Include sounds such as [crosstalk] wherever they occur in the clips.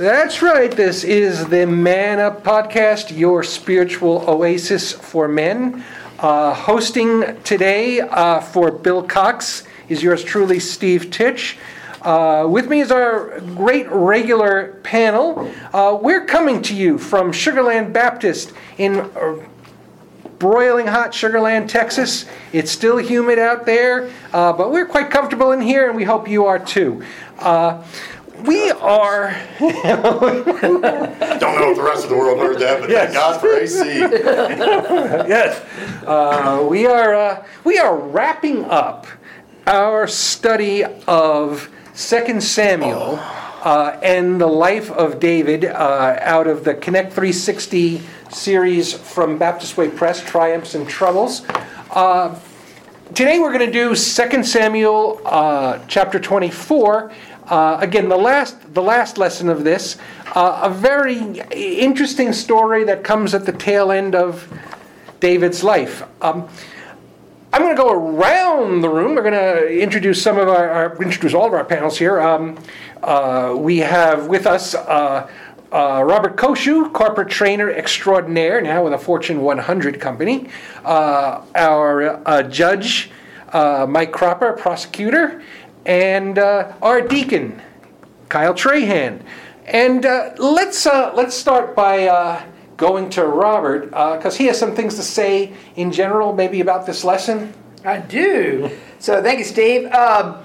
That's right. This is the Man Up Podcast, your spiritual oasis for men. Uh, hosting today uh, for Bill Cox is yours truly, Steve Titch. Uh, with me is our great regular panel. Uh, we're coming to you from Sugarland Baptist in uh, broiling hot Sugarland, Texas. It's still humid out there, uh, but we're quite comfortable in here, and we hope you are too. We are. [laughs] Don't know if the rest of the world heard that, but thank God for AC. [laughs] yes, uh, we are. Uh, we are wrapping up our study of Second Samuel uh, and the life of David uh, out of the Connect 360 series from Baptist Way Press, Triumphs and Troubles. Uh, today we're going to do 2 Samuel uh, chapter 24. Uh, again, the last, the last lesson of this, uh, a very interesting story that comes at the tail end of David's life. Um, I'm going to go around the room. We're going to introduce some of our, our introduce all of our panels here. Um, uh, we have with us uh, uh, Robert Koshu, corporate trainer extraordinaire, now with a Fortune 100 company. Uh, our uh, judge, uh, Mike Cropper, prosecutor, and uh, our deacon, Kyle Trahan. And uh, let's uh, let's start by uh, going to Robert because he has some things to say in general, maybe about this lesson. I do. So thank you, Steve. Um,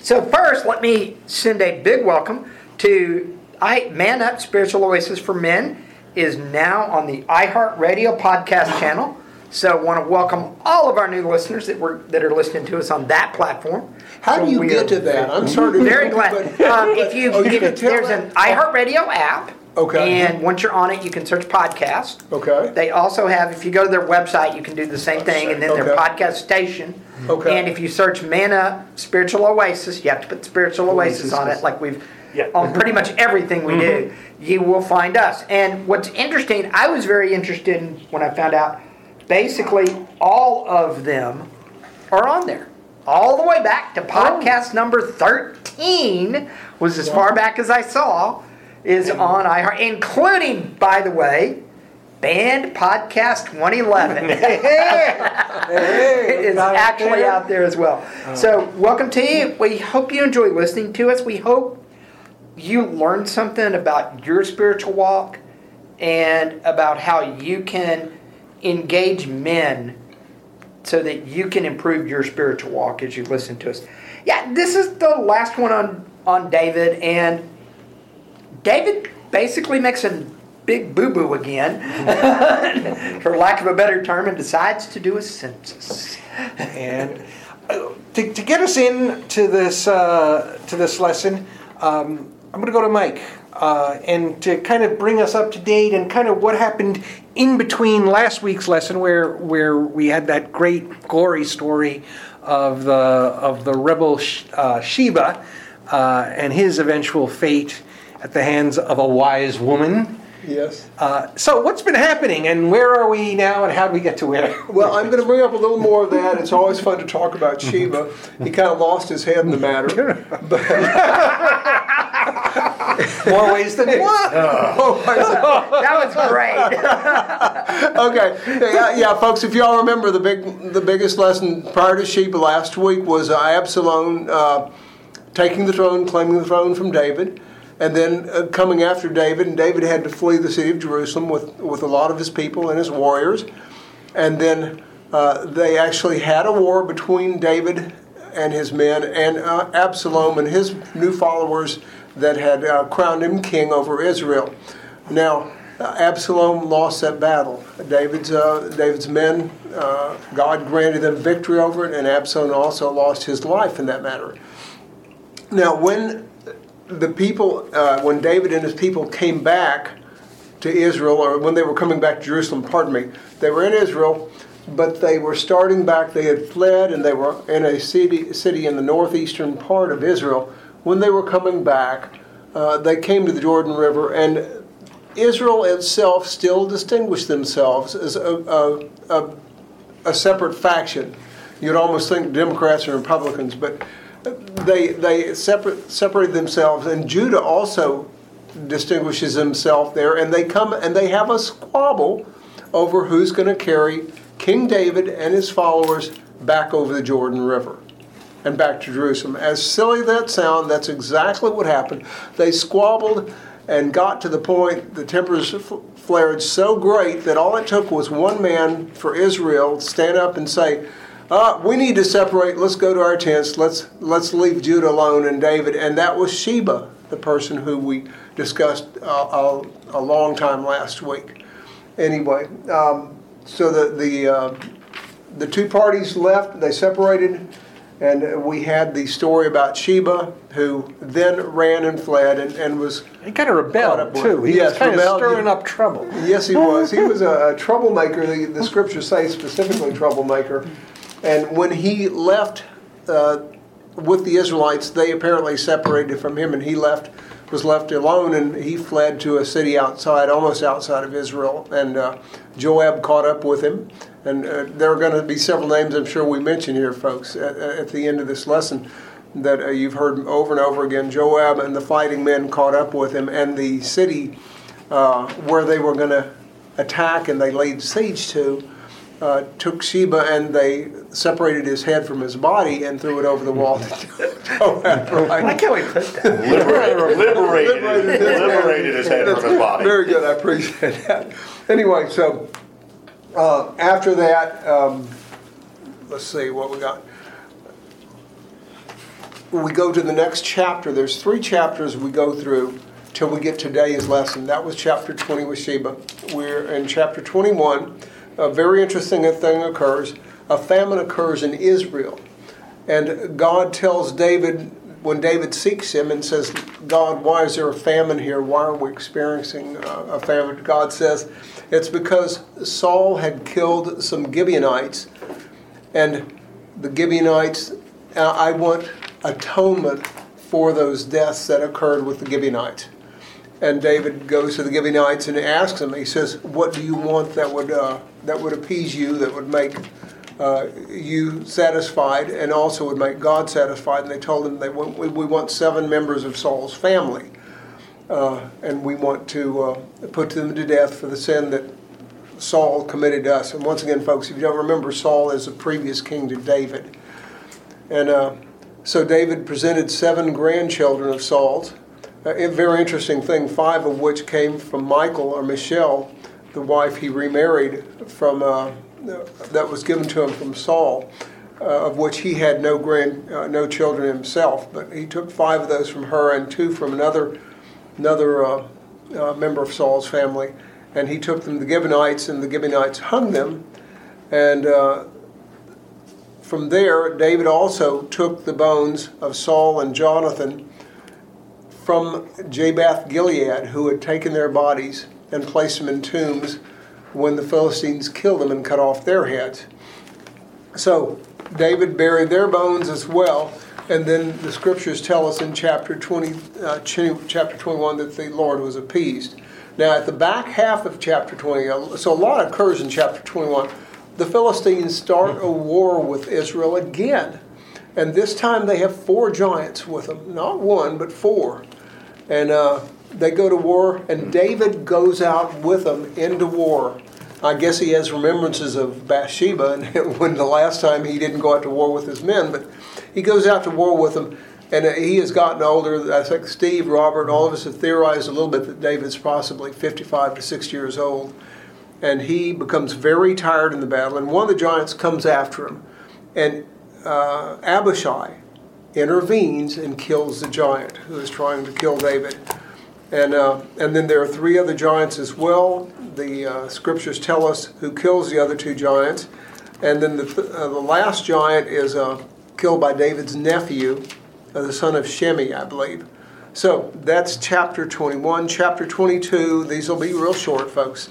so first, let me send a big welcome to I Man Up Spiritual Oasis for Men is now on the iHeartRadio podcast channel. So I want to welcome all of our new listeners that were that are listening to us on that platform. How do you we get to that? I'm sorry to Very glad. Um, if you, [laughs] Oh, you if- there's that? an iHeartRadio app. Okay. And once you're on it, you can search podcast. Okay. They also have, if you go to their website, you can do the same thing, and then their podcast station. Okay. And if you search Mana Spiritual Oasis, you have to put Spiritual Oasis on it, like we've on pretty much everything we do. You will find us. And what's interesting, I was very interested in when I found out. Basically, all of them are on there, all the way back to podcast number thirteen. Was as far back as I saw. Is on iHeart, including, by the way, Band Podcast 2011 [laughs] [laughs] is actually out there as well. So, welcome to you. We hope you enjoy listening to us. We hope you learned something about your spiritual walk and about how you can engage men so that you can improve your spiritual walk as you listen to us. Yeah, this is the last one on on David and David basically makes a big boo boo again, [laughs] for lack of a better term, and decides to do a census. And uh, to, to get us into this uh, to this lesson, um, I'm going to go to Mike uh, and to kind of bring us up to date and kind of what happened in between last week's lesson, where where we had that great gory story of the of the rebel Sh- uh, Sheba uh, and his eventual fate at the hands of a wise woman. Yes. Uh, so what's been happening, and where are we now, and how do we get to where? [laughs] Well, I'm going to bring up a little more of that. It's always fun to talk about [laughs] Sheba. He kind of lost his head in the matter. [laughs] But, [laughs] More ways than one. [laughs] oh, my God. That was great. [laughs] okay, yeah, yeah, folks. If y'all remember, the big, the biggest lesson prior to Sheba last week was uh, Absalom uh, taking the throne, claiming the throne from David, and then uh, coming after David. And David had to flee the city of Jerusalem with with a lot of his people and his warriors, and then uh, they actually had a war between David and his men and uh, Absalom and his new followers that had uh, crowned him king over Israel. Now, uh, Absalom lost that battle. David's uh, David's men, uh, God granted them victory over it, and Absalom also lost his life in that matter. Now, when the people, uh, when David and his people came back to Israel, or when they were coming back to Jerusalem, pardon me. They were in Israel, but they were starting back. They had fled and they were in a city, city in the northeastern part of Israel. When they were coming back, uh, they came to the Jordan River, and Israel itself still distinguished themselves as a, a, a, a separate faction. You'd almost think Democrats and Republicans, but they they separate separated themselves, and Judah also distinguishes himself there, and they come and they have a squabble over who's going to carry King David and his followers back over the Jordan River and back to Jerusalem. As silly that sound, that's exactly what happened. They squabbled and got to the point the tempers flared so great that all it took was one man for Israel to stand up and say, uh, we need to separate. Let's go to our tents. Let's let's leave Judah alone and David. And that was Sheba, the person who we discussed uh, a, a, long time last week. Anyway, um, so the the uh, the two parties left. They separated, and we had the story about Sheba, who then ran and fled and, and was He kind of rebelled too. He Yes, was kind of stirring up trouble. Yes, he was. He was a, a troublemaker. The, the scriptures say specifically troublemaker. And when he left uh, with the Israelites, they apparently separated from him, and he left, was left alone, and he fled to a city outside, almost outside of Israel. And uh, Joab caught up with him. And uh, there are going to be several names I'm sure we mention here, folks, at, at the end of this lesson that uh, you've heard over and over again. Joab and the fighting men caught up with him, and the city uh, where they were going to attack and they laid siege to uh, took Sheba and they separated his head from his body and threw it over the wall to [laughs] Joab. I Right? like how he put that. Liberated, liberated, his, liberated his head from his body. Very good, I appreciate that. Anyway, so uh, after that, um, let's see what we got. We go to the next chapter. There's three chapters we go through till we get today's lesson. That was chapter 20 with Sheba. We're in chapter 21. A very interesting thing occurs. A famine occurs in Israel. And God tells David, when David seeks him and says, God, why is there a famine here? Why are we experiencing uh, a famine? God says, it's because Saul had killed some Gibeonites, and the Gibeonites, uh, I want atonement for those deaths that occurred with the Gibeonites. And David goes to the Gibeonites and asks them. He says, "What do you want that would uh, that would appease you, that would make uh, you satisfied, and also would make God satisfied?" And they told him, "They want, we, we want seven members of Saul's family, uh, and we want to uh, put them to death for the sin that Saul committed to us." And once again, folks, if you don't remember, Saul is a previous king to David, and uh, so David presented seven grandchildren of Saul's. Uh, A very interesting thing, five of which came from Michael or Michelle, the wife he remarried from, that was given to him from Saul, uh, of which he had no grand, uh, no children himself. But he took five of those from her and two from another, another uh, uh, member of Saul's family, and he took them to the Gibeonites, and the Gibeonites hung them, and uh, from there, David also took the bones of Saul and Jonathan from Jabesh Gilead, who had taken their bodies and placed them in tombs when the Philistines killed them and cut off their heads. So David buried their bones as well, and then the scriptures tell us in chapter 20, uh, chapter 21 that the Lord was appeased. Now, at the back half of chapter 20, so a lot occurs in chapter 21. The Philistines start a war with Israel again. And this time they have four giants with them. Not one, but four. And uh, they go to war, and David goes out with them into war. I guess he has remembrances of Bathsheba and [laughs] when the last time he didn't go out to war with his men, but he goes out to war with them. And uh, he has gotten older. I think Steve, Robert, all of us have theorized a little bit that David's possibly 55 to 60 years old. And he becomes very tired in the battle. And one of the giants comes after him. And uh, Abishai intervenes and kills the giant who is trying to kill David. And, uh, and then there are three other giants as well. The uh, scriptures tell us who kills the other two giants. And then the, th- uh, the last giant is uh, killed by David's nephew, uh, the son of Shemi, I believe. So that's chapter 21. Chapter 22, these will be real short, folks.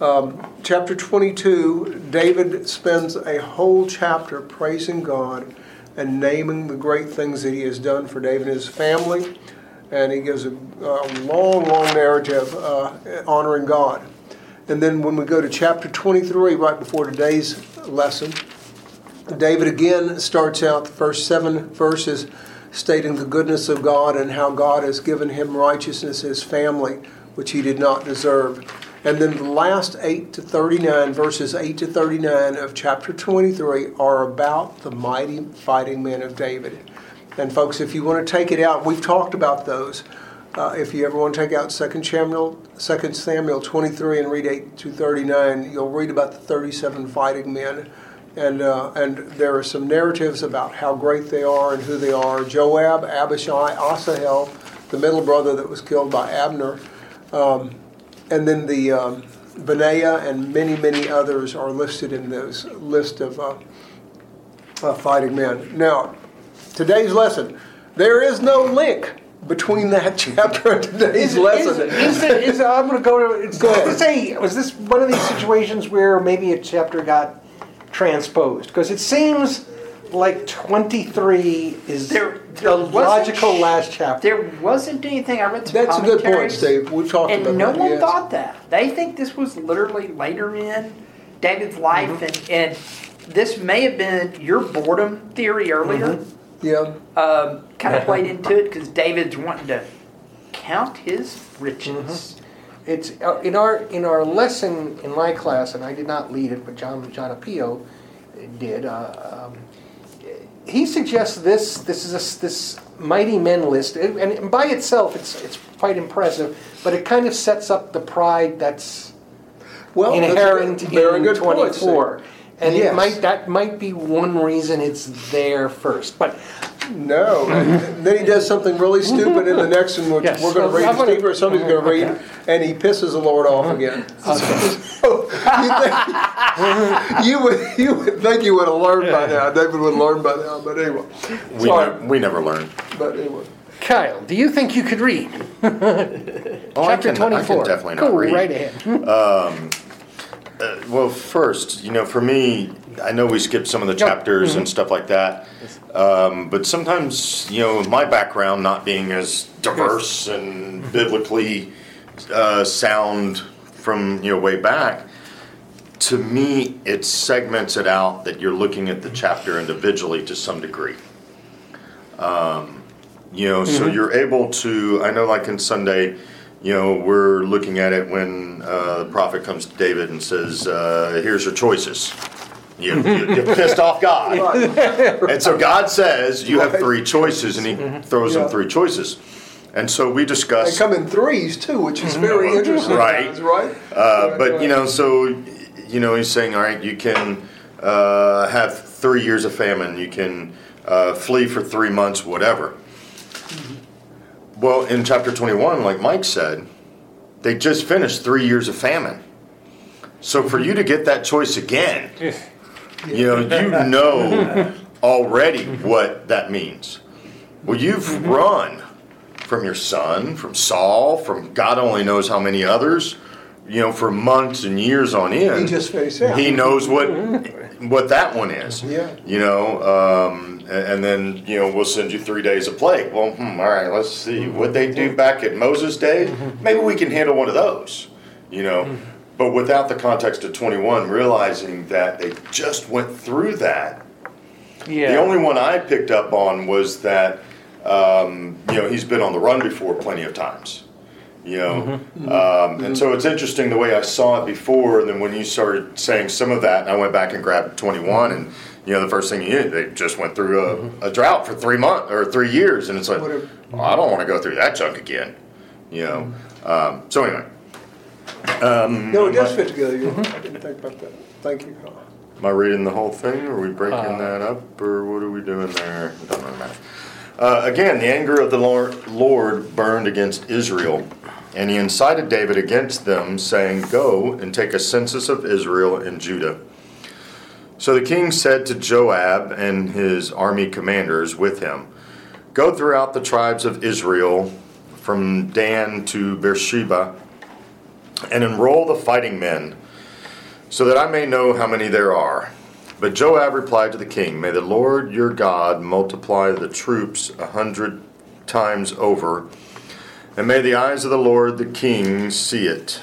Um, chapter 22, David spends a whole chapter praising God and naming the great things that he has done for David and his family. And he gives a, a long, long narrative uh, honoring God. And then when we go to chapter 23, right before today's lesson, David again starts out the first seven verses stating the goodness of God and how God has given him righteousness, his family, which he did not deserve. And then the last 8 to 39, verses 8 to 39 of chapter 23, are about the mighty fighting men of David. And folks, if you want to take it out, we've talked about those. Uh, if you ever want to take out 2 Samuel, 2 Samuel 23 and read 8 to 39, you'll read about the 37 fighting men. And, uh, and there are some narratives about how great they are and who they are. Joab, Abishai, Asahel, the middle brother that was killed by Abner. Um, and then the um, Benaiah and many, many others are listed in this list of uh, uh, fighting men. Now, today's lesson, there is no link between that [laughs] chapter and today's Is, lesson. is, it, is, I'm going to go to. It's, Go was ahead. say, was this one of these situations where maybe a chapter got transposed? Because it seems like 23 is There- the there wasn't logical last chapter. There wasn't anything. I read some That's a good point, commentaries, Steve. We've talked and about no that. No one yes. thought that. They think this was literally later in David's life, Mm-hmm. and, and this may have been your boredom theory earlier. Mm-hmm. Yeah. Um, kind of played into it because David's wanting to count his riches. It's uh, in our in our lesson in my class, and I did not lead it, but John John Apio did. Uh, um, he suggests this this is a, this mighty men list, and, and by itself, it's it's quite impressive. But it kind of sets up the pride that's Well, that's a inherent good- in good point, Steve. 24. And Yes. it might that might be one reason it's there first. But No. then he does something really stupid in the next one, which Yes. we're going to Well, read, I'm gonna- Steve or somebody's going to read, Okay. and he pisses the Lord off uh-huh. again. [laughs] So, you, think, you, would, you would think you would have learned by now. David would have learned by now, but anyway. We, Sorry. ne- we never learn. But anyway. Kyle, do you think you could read Oh, I chapter can, I 24? can definitely Go not read. right ahead. Um, Well, first, you know, for me, I know we skipped some of the chapters Mm-hmm. and stuff like that, um, but sometimes, you know, my background not being as diverse and biblically uh, sound from you know way back, to me, it segments it out that you're looking at the chapter individually to some degree. Um, you know, so you're able to. I know, like in Sunday, you know, we're looking at it when uh, the prophet comes to David and says, uh, "Here's your choices." You, you, you pissed off God, and so God says you have three choices, and He throws Yeah. them three choices. And so we discuss. They come in threes, too, which is very interesting. Right. guys, Right? Uh, but you know, so you know, he's saying, all right, you can uh, have three years of famine. You can uh, flee for three months, whatever. Well, in chapter twenty-one, like Mike said, they just finished three years of famine. So for you to get that choice again, you know, you know already what that means. Well, you've run from your son, from Saul, from God only knows how many others, you know, for months and years on end. He just that. He knows what what that one is. Yeah. You know, um, and then you know we'll send you three days of plague. Well, hmm, all right, let's see what they do back at Moses' day. Maybe we can handle one of those. You know, but without the context of twenty one, realizing that they just went through that. Yeah. The only one I picked up on was that um, you know he's been on the run before plenty of times. You know, um, and so it's interesting the way I saw it before, and then when you started saying some of that, and I went back and grabbed 21, and you know the first thing you did, they just went through a, a drought for three months or three years, and it's like, well, I don't want to go through that junk again. You know, um, so anyway, um, No, it does fit together. You're right. I didn't think about that. Thank you. Am I reading the whole thing? Or Are we breaking that up, or what are we doing there? It doesn't really matter. Uh, again, the anger of the Lord, Lord burned against Israel, and he incited David against them, saying, Go and take a census of Israel and Judah. So the king said to Joab and his army commanders with him, Go throughout the tribes of Israel, from Dan to Beersheba, and enroll the fighting men, so that I may know how many there are. But Joab replied to the king, May the Lord your God multiply the troops a hundred times over, and may the eyes of the Lord the king see it.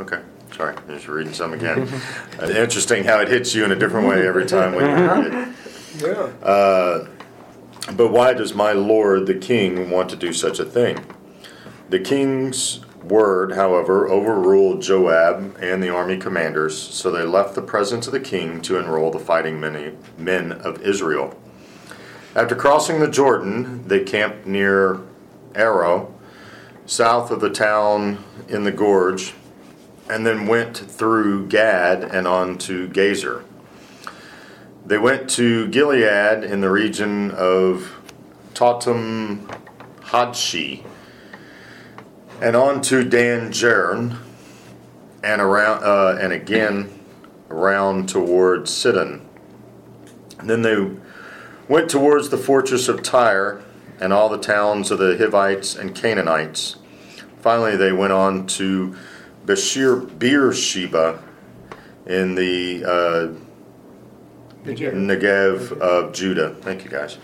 Okay, sorry, I'm just reading some again. [laughs] Uh, interesting how it hits you in a different way every time when you read it. Yeah. But why does my lord the king want to do such a thing? The king's word, however, overruled Joab and the army commanders, so they left the presence of the king to enroll the fighting men, men of Israel. After crossing the Jordan, they camped near Aroer, south of the town in the gorge, and then went through Gad and on to Jazer. They went to Gilead in the region of Tahtim Hodshi, and on to Dan Jaan, and around uh, and again around towards Sidon. And then they went towards the fortress of Tyre and all the towns of the Hivites and Canaanites. Finally, they went on to Beshir, Beersheba in the uh, Negev of Judah. Thank you, guys.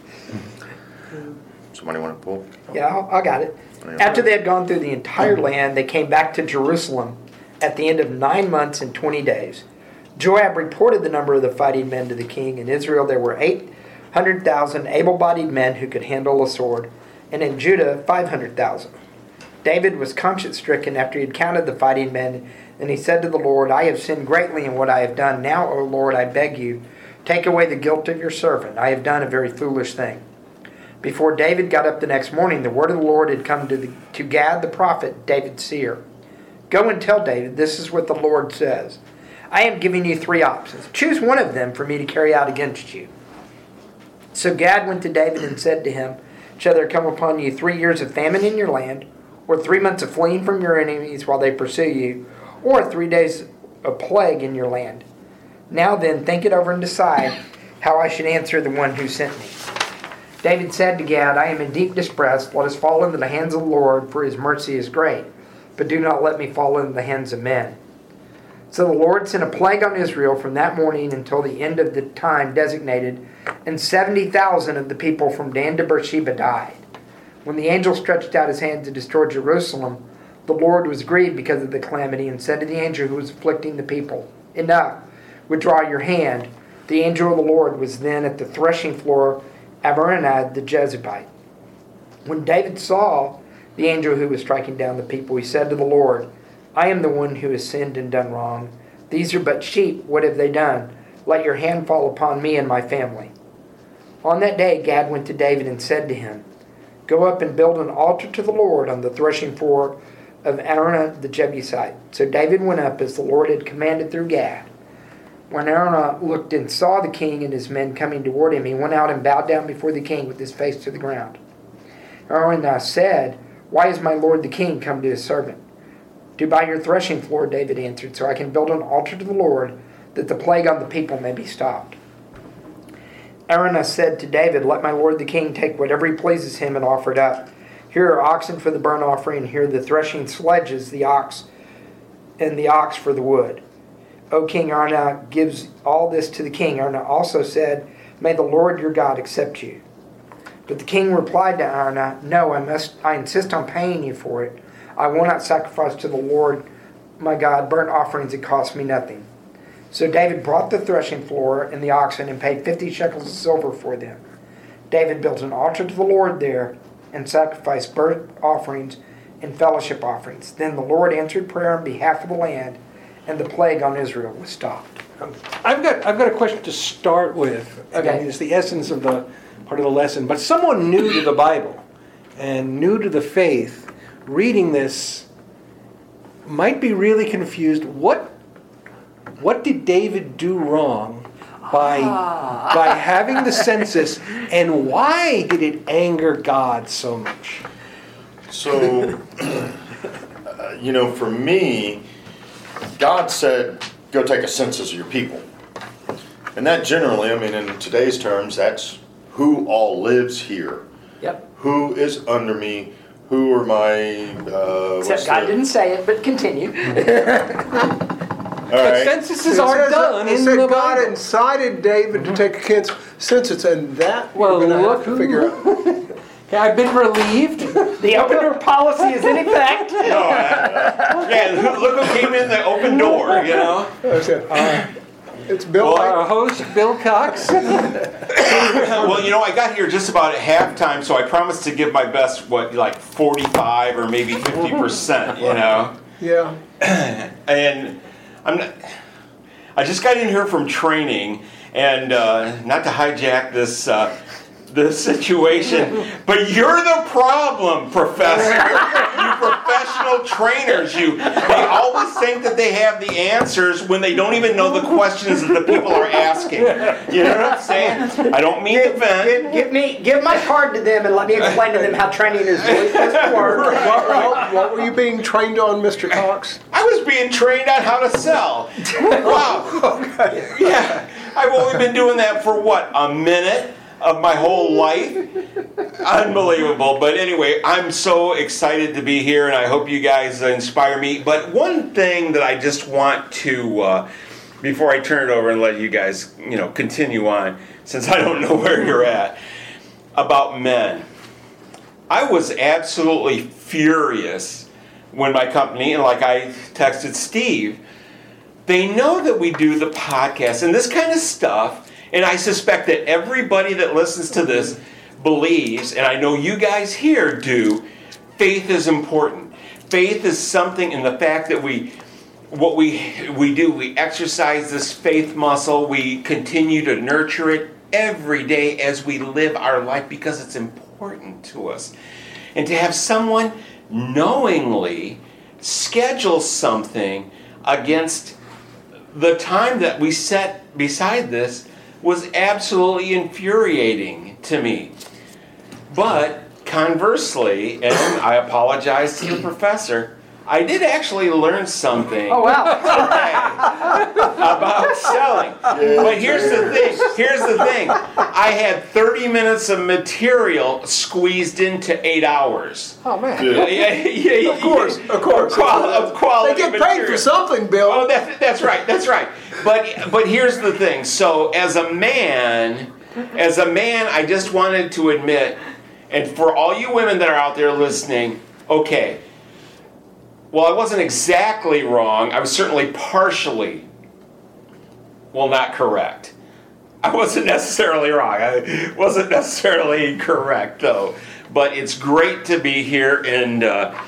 Somebody want to pull? Yeah, I I got it. After they had gone through the entire land, they came back to Jerusalem at the end of nine months and 20 days. Joab reported the number of the fighting men to the king. In Israel, there were 800,000 able bodied men who could handle a sword, and in Judah, 500,000. David was conscience stricken after he had counted the fighting men, and he said to the Lord, I have sinned greatly in what I have done. Now, O Lord, I beg you, take away the guilt of your servant. I have done a very foolish thing. Before David got up the next morning, the word of the Lord had come to, the, to Gad the prophet, David's seer. Go and tell David, this is what the Lord says. I am giving you three options. Choose one of them for me to carry out against you. So Gad went to David and said to him, Shall there come upon you three years of famine in your land, or three months of fleeing from your enemies while they pursue you, or three days of plague in your land? Now then, think it over and decide how I should answer the one who sent me. David said to Gad, I am in deep distress. Let us fall into the hands of the Lord, for his mercy is great. But do not let me fall into the hands of men. So the Lord sent a plague on Israel from that morning until the end of the time designated, and 70,000 of the people from Dan to Beersheba died. When the angel stretched out his hand to destroy Jerusalem, the Lord was grieved because of the calamity and said to the angel who was afflicting the people, Enough, withdraw your hand. The angel of the Lord was then at the threshing floor of Abiranad the Jebusite. When David saw the angel who was striking down the people, he said to the Lord, I am the one who has sinned and done wrong. These are but sheep. What have they done? Let your hand fall upon me and my family. On that day, Gad went to David and said to him, Go up and build an altar to the Lord on the threshing floor of Araunah the Jebusite. So David went up as the Lord had commanded through Gad. When Araunah looked and saw the king and his men coming toward him, he went out and bowed down before the king with his face to the ground. Araunah said, Why is my lord the king come to his servant? Do by your threshing floor, David answered, so I can build an altar to the Lord, that the plague on the people may be stopped. Araunah said to David, Let my lord the king take whatever he pleases him and offer it up. Here are oxen for the burnt offering, and here the threshing sledges, the ox, and the ox for the wood. O King Araunah gives all this to the king. Araunah also said, May the Lord your God accept you. But the king replied to Araunah, No, I must I insist on paying you for it. I will not sacrifice to the Lord my God burnt offerings that cost me nothing. So David brought the threshing floor and the oxen and paid fifty shekels of silver for them. David built an altar to the Lord there and sacrificed burnt offerings and fellowship offerings. Then the Lord answered prayer on behalf of the land, and the plague on Israel was stopped. I've got I've got a question to start with. I Okay. mean, it's the essence of the part of the lesson. But someone new to the Bible and new to the faith, reading this, might be really confused. What what did David do wrong by by having the census, and why did it anger God so much? So, [clears throat] uh, you know, for me, God said, go take a census of your people. And that generally, I mean, in today's terms, that's who all lives here, Yep. who is under me, who are my. Uh, Except God the- didn't say it, but continue. [laughs] All right. Censuses It are says done it in said the God Bible. incited David to take a cens- census, and that Well, we're going to have to figure out. [laughs] Okay, I've been relieved. [laughs] The open door policy is in effect. [laughs] Yeah, look who came in the open door, you know? Okay. Uh, It's Bill White. Our host, Bill Cox. Well, you know, I got here just about at halftime, so I promised to give my best, what, like 45 or maybe 50%, you know? Yeah. [clears throat] and I'm not, I just got in here from training, and uh, not to hijack this uh, this situation, but you're the problem, Professor. [laughs] you professional trainers, you they always think that they have the answers when they don't even know the questions that the people are asking. You know what I'm saying? I don't mean to Give, vent. give, give me, give my card to them and let me explain to them how training is really supposed to work. What, what- what were you being trained on, Mr. Cox? I was being trained on how to sell. [laughs] Wow. Yeah. I've only been doing that for what, a minute of my whole life? Unbelievable. But anyway, I'm so excited to be here and I hope you guys inspire me. But one thing that I just want to, uh, before I turn it over and let you guys, you know, continue on, since I don't know [laughs] where you're at, about men. I was absolutely furious when my company, and like I texted Steve, they know that we do the podcast and this kind of stuff, and I suspect that everybody that listens to this believes, and I know you guys here do, faith is important. Faith is something in the fact that we what we we do, we exercise this faith muscle, we continue to nurture it every day as we live our life because it's important to us. And to have someone knowingly schedule something against the time that we set beside this was absolutely infuriating to me. But conversely, and I apologize to the professor, I did actually learn something Oh, wow. about selling. But here's the thing. Here's the thing. I had 30 minutes of material squeezed into eight hours. Oh, man. Yeah, yeah, yeah, Of course, of course. Qual- of quality They get paid material. for something, Bill. Oh, that, that's right. That's right. But but here's the thing. So as a man, as a man, I just wanted to admit, and for all you women that are out there listening, okay. Well, I wasn't exactly wrong. I was certainly partially, well, not correct. I wasn't necessarily wrong. I wasn't necessarily correct, though. But it's great to be here, and uh,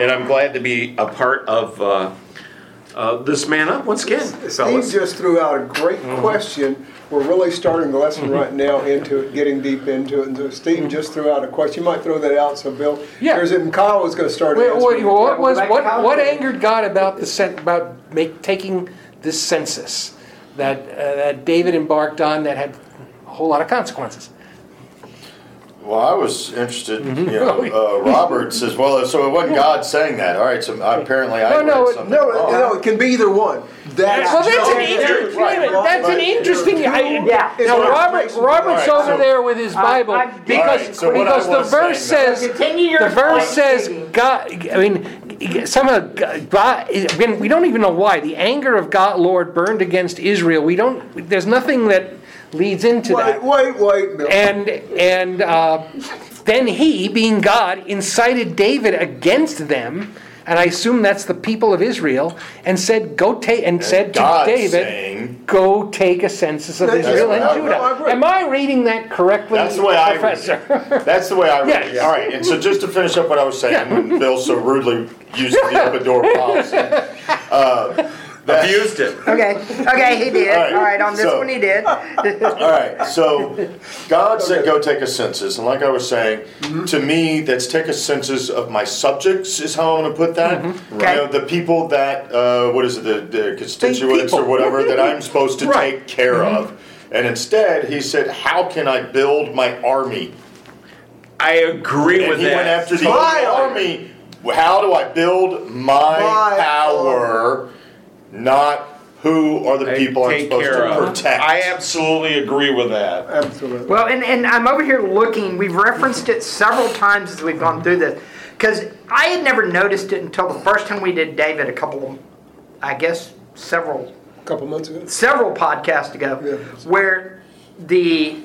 and I'm glad to be a part of uh, uh, this man up once again, Steve fellas. just threw out a great Mm-hmm. question. We're really starting the lesson right now into it, getting deep into it. And so Steve just threw out a question. You might throw that out, so Bill. Yeah. Here's it, and Kyle was going to start Wait, what, what was what, college. what angered God about the cen- about make, taking this census that uh, that David embarked on that had a whole lot of consequences? Well, I was interested. Mm-hmm. You know, uh, Robert says, "Well, so it wasn't God saying that." All right, so apparently I No, read no, it- something No, wrong. no, it can be either one. That's Well, that's an, inter- right, wait a minute, that's an interesting. I, Yeah. Now It's Robert, Robert's All right, over so- there with his Bible I- because All right, so what because the was verse saying, says Continue your the verse says Steve. God. I mean, somehow God. Again, we don't even know why the anger of God, Lord, burned against Israel. We don't. There's nothing that leads into that. Wait, wait, wait, Bill. And and uh, then he, being God, incited David against them, and I assume that's the people of Israel, and said, "Go take," and said to God David, saying- "Go take a census of Israel and I- Judah." I. Am I reading that correctly, That's the way I read Professor? it. [laughs] That's the way I read it. Yes. All right, and so just to finish up what I was saying, when Bill so rudely used the open door policy, [laughs] uh, that, [laughs] Abused it. Okay, okay, he did. All right, All right, on this so- one he did. [laughs] All right, so God said, "Go take a census," and like I was saying, mm-hmm. to me, that's take a census of my subjects is how I'm going to put that. Mm-hmm. Okay. You know, the people that uh, what is it, the, the constituents or people. whatever that I'm supposed to [laughs] Right. take care mm-hmm. of, and instead he said, "How can I build my army?" I agree And with he that. went after the My army. How do I build my My power, not who are the people I'm Take supposed care to of. protect? I absolutely agree with that. Absolutely. Well, and, and I'm over here looking, we've referenced it several times as we've gone through this, because I had never noticed it until the first time we did David a couple of, I guess, several a couple months ago. several podcasts ago, Yeah. where the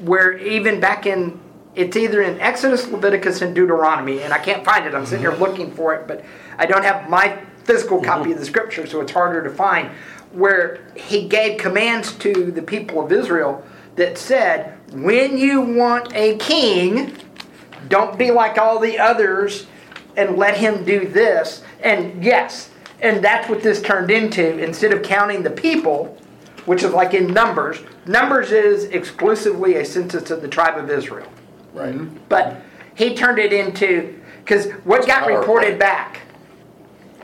where even back in it's either in Exodus, Leviticus, and Deuteronomy, and I can't find it. I'm sitting here looking for it, but I don't have my physical copy of mm-hmm. the scripture, so it's harder to find. Where he gave commands to the people of Israel that said, "When you want a king, don't be like all the others and let him do this. And yes, and that's what this turned into. Instead of counting the people, which is like in Numbers, Numbers is exclusively a census of the tribe of Israel. right. But he turned it into, because what got reported back?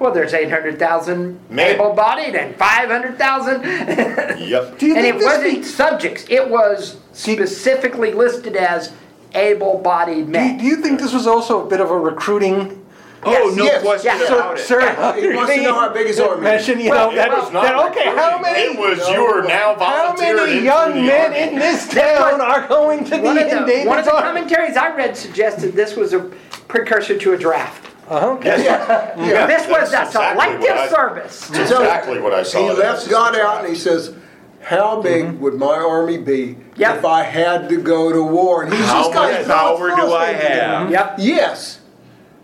Well, there's 800,000 able bodied and 500,000. Yep. [laughs] Do you and think it wasn't be- subjects, it was specifically listed as able bodied Do you, men. do you think this was also a bit of a recruiting? Oh, Yes, no yes, question yes. about it. Sir, He wants to know how big his army is. Mention, you Well, know, that, it was not that, okay, how many, It was you are now how many young men army. in this town are going to be One of, in the, David's one of the commentaries I read suggested this was a precursor to a draft. Uh-huh, okay. [laughs] Yeah. this was a that's exactly selective what I- service. That's So, exactly what I saw. He left God out and he says, How big would my army be Yep. if I had to go to war? And he's How just got much his mouth power do full I of things to have? Yep. Yes.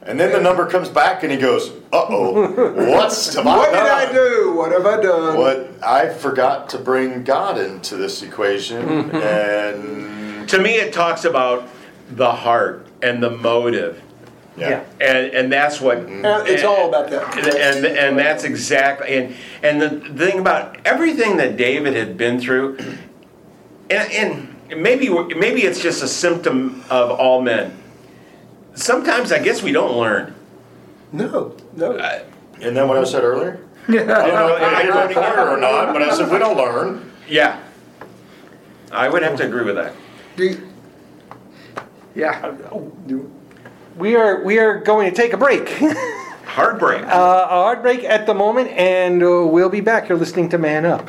And then the number comes back and he goes, uh oh, [laughs] what's to What did I do? What have I done? What I forgot to bring God into this equation, Mm-hmm. and To me, it talks about the heart and the motive. Yeah, and and that's what Uh, it's all about that. and and, and that's exactly and and the thing about everything that David had been through and, and maybe maybe it's just a symptom of all men sometimes I guess we don't learn No, no. Isn't that what I said earlier? [laughs] I don't know if I did here or not, but I said we don't learn. yeah I would have to agree with that Do you- Yeah. We are we are going to take a break, heartbreak [laughs] uh, a hard break at the moment, and uh, we'll be back. You're listening to Man Up.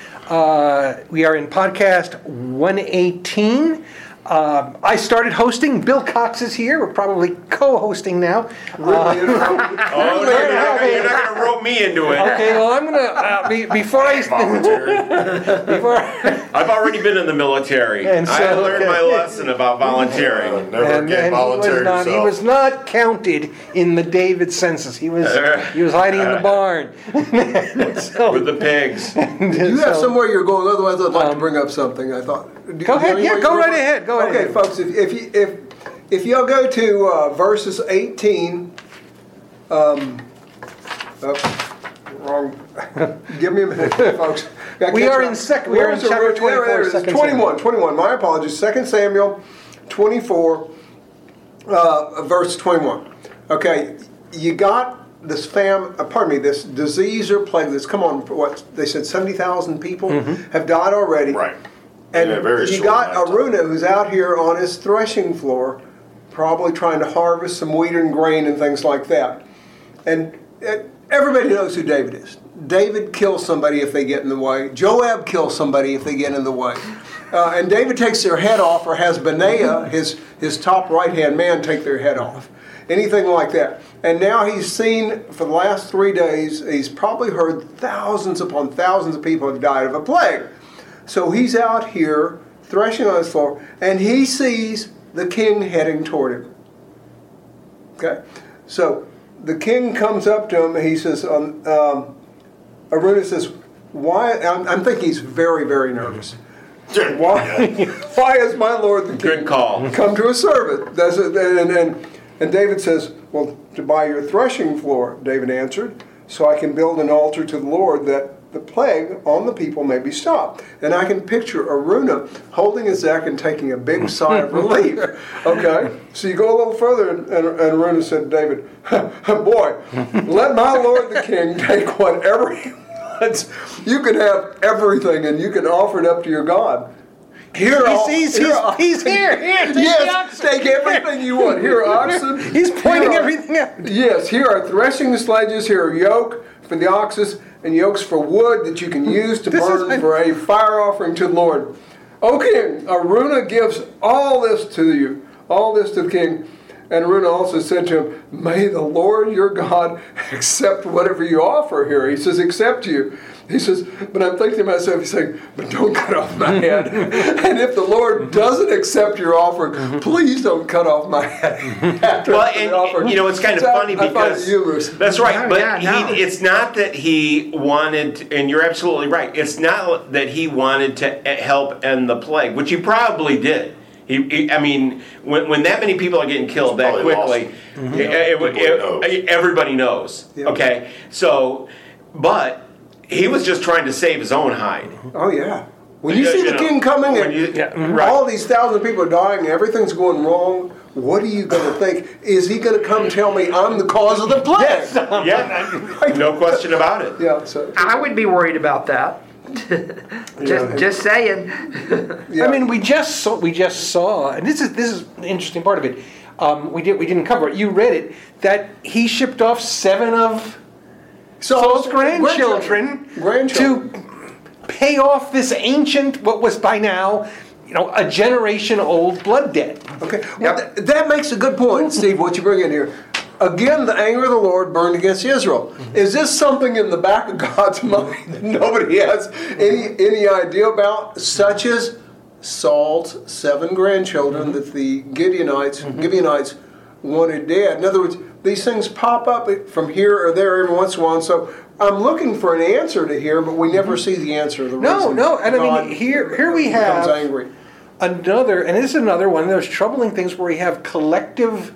Uh, we are in podcast 118. Um, I started hosting. Bill Cox is here. We're probably co-hosting now. Really? [laughs] oh you're not, gonna, you're not gonna rope me into it Okay, well, I'm gonna uh, be, before I [laughs] before [laughs] I've already been in the military And so- I learned my lesson about volunteering Never and, again and he was not he was not counted in the David census. He was he was hiding in the barn. so, with the pigs You have somewhere you're going. Otherwise, I'd like to bring up something. I thought. Do- Go do ahead, yeah, go right going? ahead, go okay, folks. If if you, if if y'all go to uh, verses 18. Um, oh, wrong. [laughs] Give me a minute, [laughs] folks. We are in sec- we are in the- chapter 24, there it is. 2 21, 21. My apologies. 2 Samuel 24, uh, verse 21. Okay, you got this fam, uh, pardon me, this disease or plague that's come on, what, they said 70,000 people have died already. Right. And a very you got amount of time. Araunah who's out here on his threshing floor, probably trying to harvest some wheat and grain and things like that. And everybody knows who David is. David kills somebody if they get in the way. Joab kills somebody if they get in the way. Uh, and David takes their head off, or has Benaiah, his, his top right hand man, take their head off. anything like that. And now he's seen for the last three days, he's probably heard thousands upon thousands of people have died of a plague. So he's out here threshing on his floor, and he sees the king heading toward him. Okay? So the king comes up to him, and he says, um, um, Araunah says, why, I'm, I'm thinking he's very, very nervous. Why, [laughs] why is my lord the king Good call. come to a servant? That's it, and, and, and David says, Well, to buy your threshing floor, David answered, so I can build an altar to the Lord that the plague on the people may be stopped. And I can picture Araunah holding his neck and taking a big sigh of [laughs] relief. Okay? So you go a little further, and, and Araunah said to David, [laughs] Boy, let my Lord the king [laughs] take whatever he wants. You can have everything and you can offer it up to your God. Here, He's- are- he's- here he's- he's here. Here, take yes, take everything you want. Here are oxen. He's pointing are- everything out. Yes, here are threshing sledges. Here are yoke for the oxes and yokes for wood that you can use to [laughs] burn for a fire offering to the Lord. O king, Araunah gives all this to you, all this to the king. And Araunah also said to him, May the Lord your God [laughs] accept whatever you offer here. He says, Accept you. He says, But I'm thinking to myself, he's saying, But don't [laughs] cut off my head. [laughs] and if the Lord doesn't accept your offering, mm-hmm. please don't cut off my head. after Well, the offering." you know it's kind of So I- funny I find it because humorous. that's right. Yeah, but yeah, no. he, it's not that he wanted, to, and you're absolutely right. It's not that he wanted to e- help end the plague, which he probably did. He, he, I mean, when, when that many people are getting killed that probably quickly, lost. it- it- Everybody it- knows. everybody knows. Yeah. Okay, so, but he was just trying to save his own hide. Oh yeah. When you Yeah, see you the know, king coming and you- yeah, mm-hmm. right. all these thousands of people are dying and everything's going wrong, what are you going to think? Is he going to come tell me I'm the cause of the plague? [laughs] Yeah, [laughs] no question about it. Yeah. So I would be worried about that. [laughs] just, just saying. [laughs] yeah. I mean, we just saw, we just saw, and this is this is the interesting part of it. Um, we did we didn't cover it. You read it that he shipped off seven of Saul's grandchildren, Grandchildren. to pay off this ancient, what was by now, you know, a generation old blood debt. Okay. Well, th- that makes a good point, Steve. What you bring in here. Again, the anger of the Lord burned against Israel. Mm-hmm. Is this something in the back of God's [laughs] mind that nobody has any mm-hmm. any idea about, such as Saul's seven grandchildren mm-hmm. that the Gideonites Gibeonites wanted dead? In other words, these things pop up from here or there every once in a while. So I'm looking for an answer to here, but we never see the answer. The No, no, and I mean here here we have angry. another, and this is another one of those troubling things where we have collective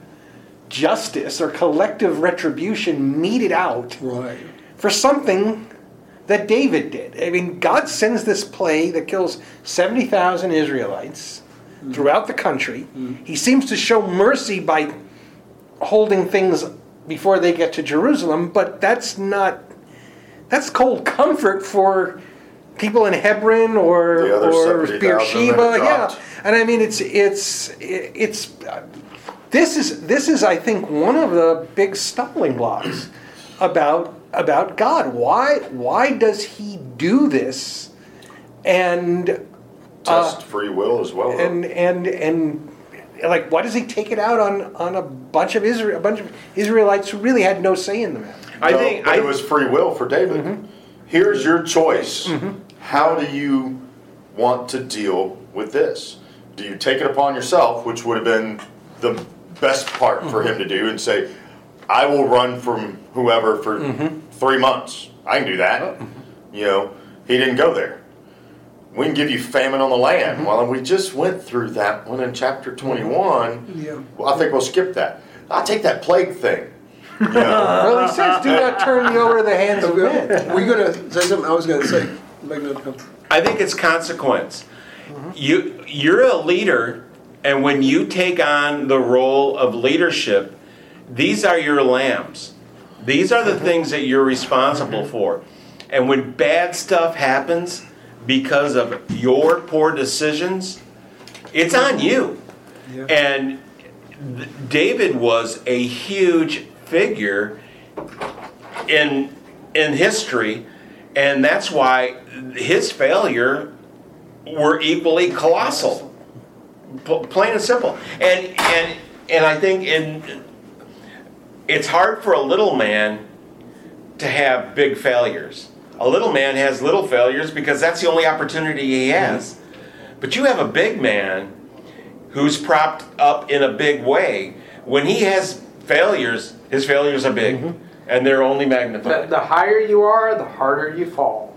justice or collective retribution meted out Right. for something that David did. I mean, God sends this plague that kills 70,000 Israelites mm. throughout the country. Mm. He seems to show mercy by holding things before they get to Jerusalem, but that's not that's cold comfort for people in Hebron or The other or Beersheba. Yeah. And I mean it's it's it's this is this is I think one of the big stumbling blocks about about God. Why why does he do this? And Test free will as well. and and and like why does he take it out on on a bunch of Israel a bunch of Israelites who really had no say in the matter? I No, think but I, it was free will for David. Mm-hmm. Here's your choice. How do you want to deal with this? Do you take it upon yourself, which would have been the best part for Mm-hmm. him to do, and say, "I will run from whoever for Mm-hmm. three months. I can do that." Oh. You know, he didn't go there. We can give you famine on the land. Mm-hmm. Well, we just went through that one in chapter 21. Yeah. Well, I think we'll skip that. I'll take that plague thing. You [laughs] know? Well, he says, "Do not turn me over to the hands of men." Were you going to say something? I was going to say. Make another comment. I think it's consequence. You you're a leader, and when you take on the role of leadership, these are your lambs. These are the mm-hmm. things that you're responsible mm-hmm. for. And when bad stuff happens because of your poor decisions, it's mm-hmm. on you. And th- David was a huge figure in in history, and that's why his failure were equally colossal, plain and simple. And and and I think in it's hard for a little man to have big failures. A little man has little failures because that's the only opportunity he has. But you have a big man who's propped up in a big way. When he has failures, his failures are big mm-hmm. and they're only The, magnified. the higher you are, the harder you fall.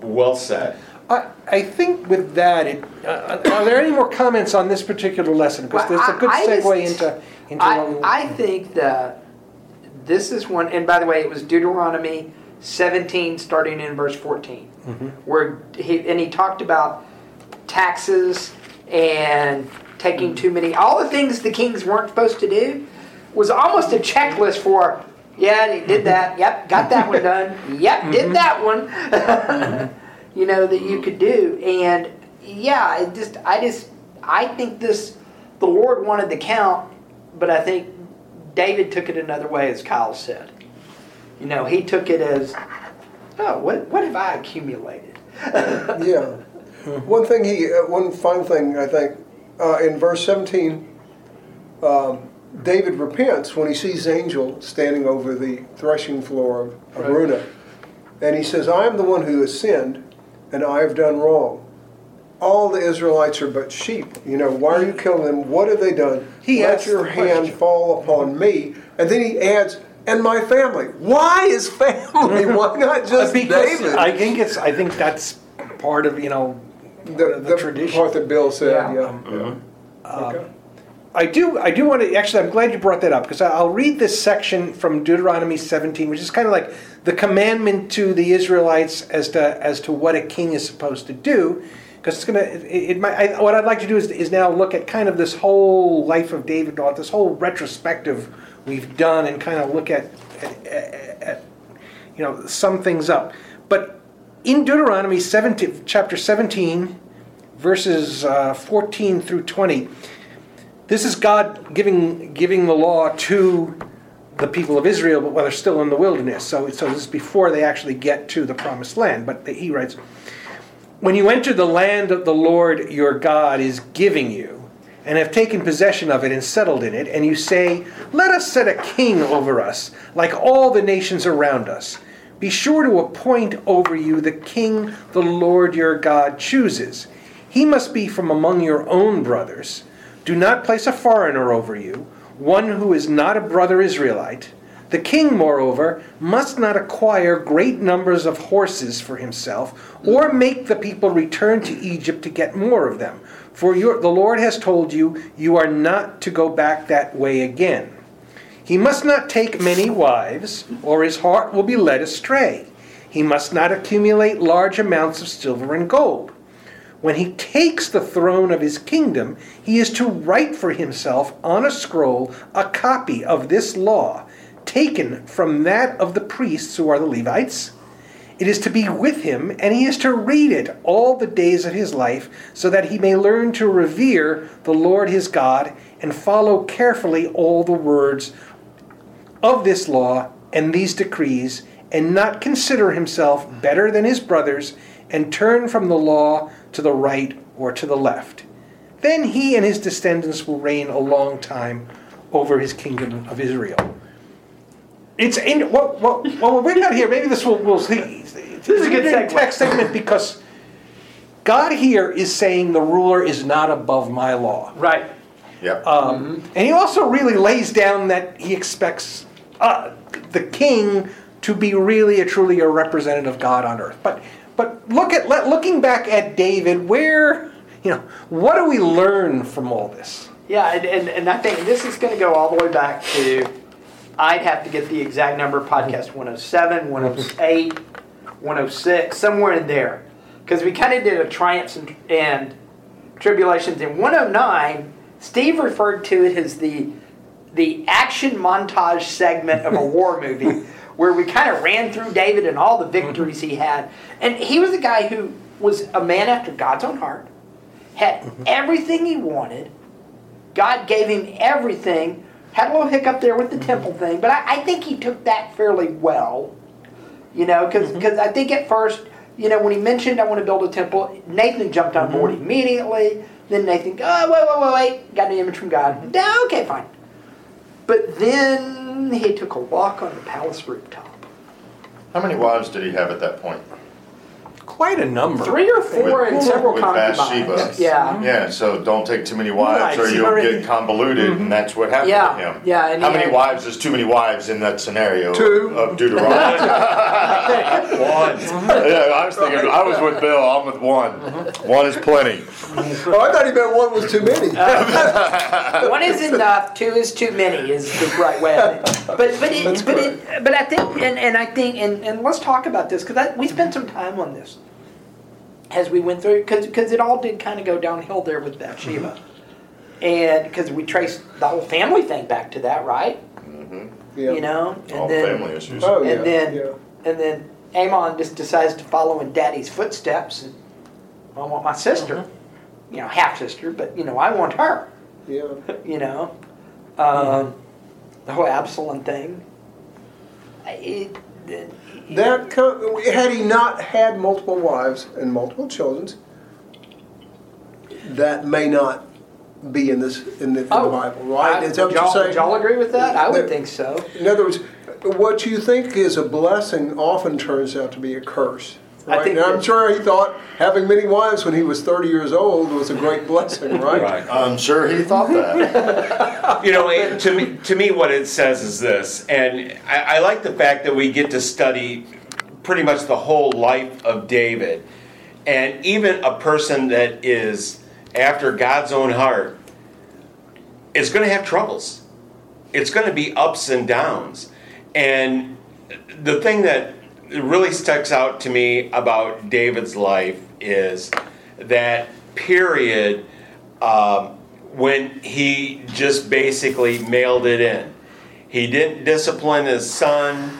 Well said. I, I think with that, it, uh, uh, are there any more comments on this particular lesson? Because Well, there's a good I- I just- segue into, into what we I, I think that this is one, and by the way, it was Deuteronomy 17, starting in verse 14, mm-hmm. where he, and he talked about taxes and taking too many, all the things the kings weren't supposed to do was almost a checklist for, yeah, he did that, yep, got that one done, yep, did mm-hmm. that one, mm-hmm. [laughs] you know, that you could do. And yeah, I just, I just, I think this, the Lord wanted the count, but I think David took it another way, as Kyle said. You know, he took it as, oh, what, what have I accumulated? [laughs] Yeah. One thing he, uh, one final thing I think, uh, in verse 17, um, David repents when he sees angel standing over the threshing floor of, of Right. Araunah. And he says, I am the one who has sinned, and I have done wrong. All the Israelites are but sheep. You know, why are you killing them? What have they done? He Let asked your the hand question. fall upon me. And then he adds, and my family. Why is family? [laughs] Why not just because David? I think it's, I think that's part of, you know, the, the the tradition. part that Bill said, Yeah. yeah. Mm-hmm. Um, okay. I do. I do want to. Actually, I'm glad you brought that up because I'll read this section from Deuteronomy 17, which is kind of like the commandment to the Israelites as to as to what a king is supposed to do. Because it's gonna. It, it might, I, what I'd like to do is is now look at kind of this whole life of David, this whole retrospective we've done, and kind of look at, at, at, at you know sum things up. But in Deuteronomy 17, chapter 17, verses uh, 14 through 20. This is God giving giving the law to the people of Israel, but while they're still in the wilderness. So, so this is before they actually get to the promised land. But he writes, "When you enter the land that the Lord your God is giving you, and have taken possession of it and settled in it, and you say, Let us set a king over us, like all the nations around us. Be sure to appoint over you the king the Lord your God chooses. He must be from among your own brothers. Do not place a foreigner over you, one who is not a brother Israelite. The king, moreover, must not acquire great numbers of horses for himself, or make the people return to Egypt to get more of them. For your, the Lord has told you, you are not to go back that way again. He must not take many wives, or his heart will be led astray. He must not accumulate large amounts of silver and gold. When he takes the throne of his kingdom, he is to write for himself on a scroll a copy of this law, taken from that of the priests who are the Levites. It is to be with him, and he is to read it all the days of his life, so that he may learn to revere the Lord his God and follow carefully all the words of this law and these decrees, and not consider himself better than his brothers, and turn from the law to the right or to the left. Then he and his descendants will reign a long time over his kingdom of Israel. It's in what what what we got here. Maybe this will will see. This is a good segue. text segment because God here is saying the ruler is not above my law. Right. Yep. Um, And he also really lays down that he expects uh, the king to be really a truly a representative of God on earth. But but look at let, looking back at David, where you know what do we learn from all this? Yeah, and, and, and I think this is going to go all the way back to, I'd have to get the exact number, podcast [laughs] 107, 108, 106, somewhere in there. Because we kind of did a triumphs and, and tribulations. In 109, Steve referred to it as the, the action montage segment of a war movie, [laughs] where we kind of ran through David and all the mhm. victories he had. And he was a guy who was a man after God's own heart, had mhm. everything he wanted. God gave him everything. Had a little hiccup there with the mhm. temple thing, but I, I think he took that fairly well. You know, because I think at first, you know, when he mentioned I want to build a temple, Nathan jumped on board immediately. Then Nathan, oh, wait, wait, wait, wait, got an image from God. Okay, fine. But then they took a walk on the palace rooftop. How many wives did he have at that point? Quite a number. Three or four and several With concubines. Bathsheba. Yeah. Yeah, so don't take too many wives or Wives, you'll already- get convoluted, and mm-hmm. that's what happened Yeah, to him. yeah, and How he many had- wives is too many wives in that scenario Two. of Deuteronomy? [laughs] One. [laughs] yeah, I was thinking, I was with Bill, I'm with one. One is plenty. Oh, I thought he meant one was too many. [laughs] One is enough, two is too many is the right way. I think. But but it, but it, but I think and, and I think and, and let's talk about this because we spent some time on this as we went through because because it all did kind of go downhill there with Bathsheba, and because we traced the whole family thing back to that, right? Mm-hmm. Yeah. You know, and All then family issues. Oh, yeah. and then yeah. and then Amnon just decides to follow in Daddy's footsteps. And I want my sister, you know, half sister, but you know, I want her Yeah. you know, um, the whole Absalom thing. It, it- That co- had he not had multiple wives and multiple children, that may not be in this in the, in the Oh, Bible, right? I- Is that would what y'all, you're y'all agree with that? I would That- think so. In other words, what you think is a blessing often turns out to be a curse. I Right? think and I'm sure he thought having many wives when he was 30 years old was a great blessing, right? Right. [laughs] I'm sure he thought that. [laughs] You know, it, to me, to me, what it says is this, and I, I like the fact that we get to study pretty much the whole life of David, and even a person that is after God's own heart is going to have troubles. It's going to be ups and downs, and the thing that really sticks out to me about David's life is that period um, when he just basically mailed it in. He didn't discipline his son,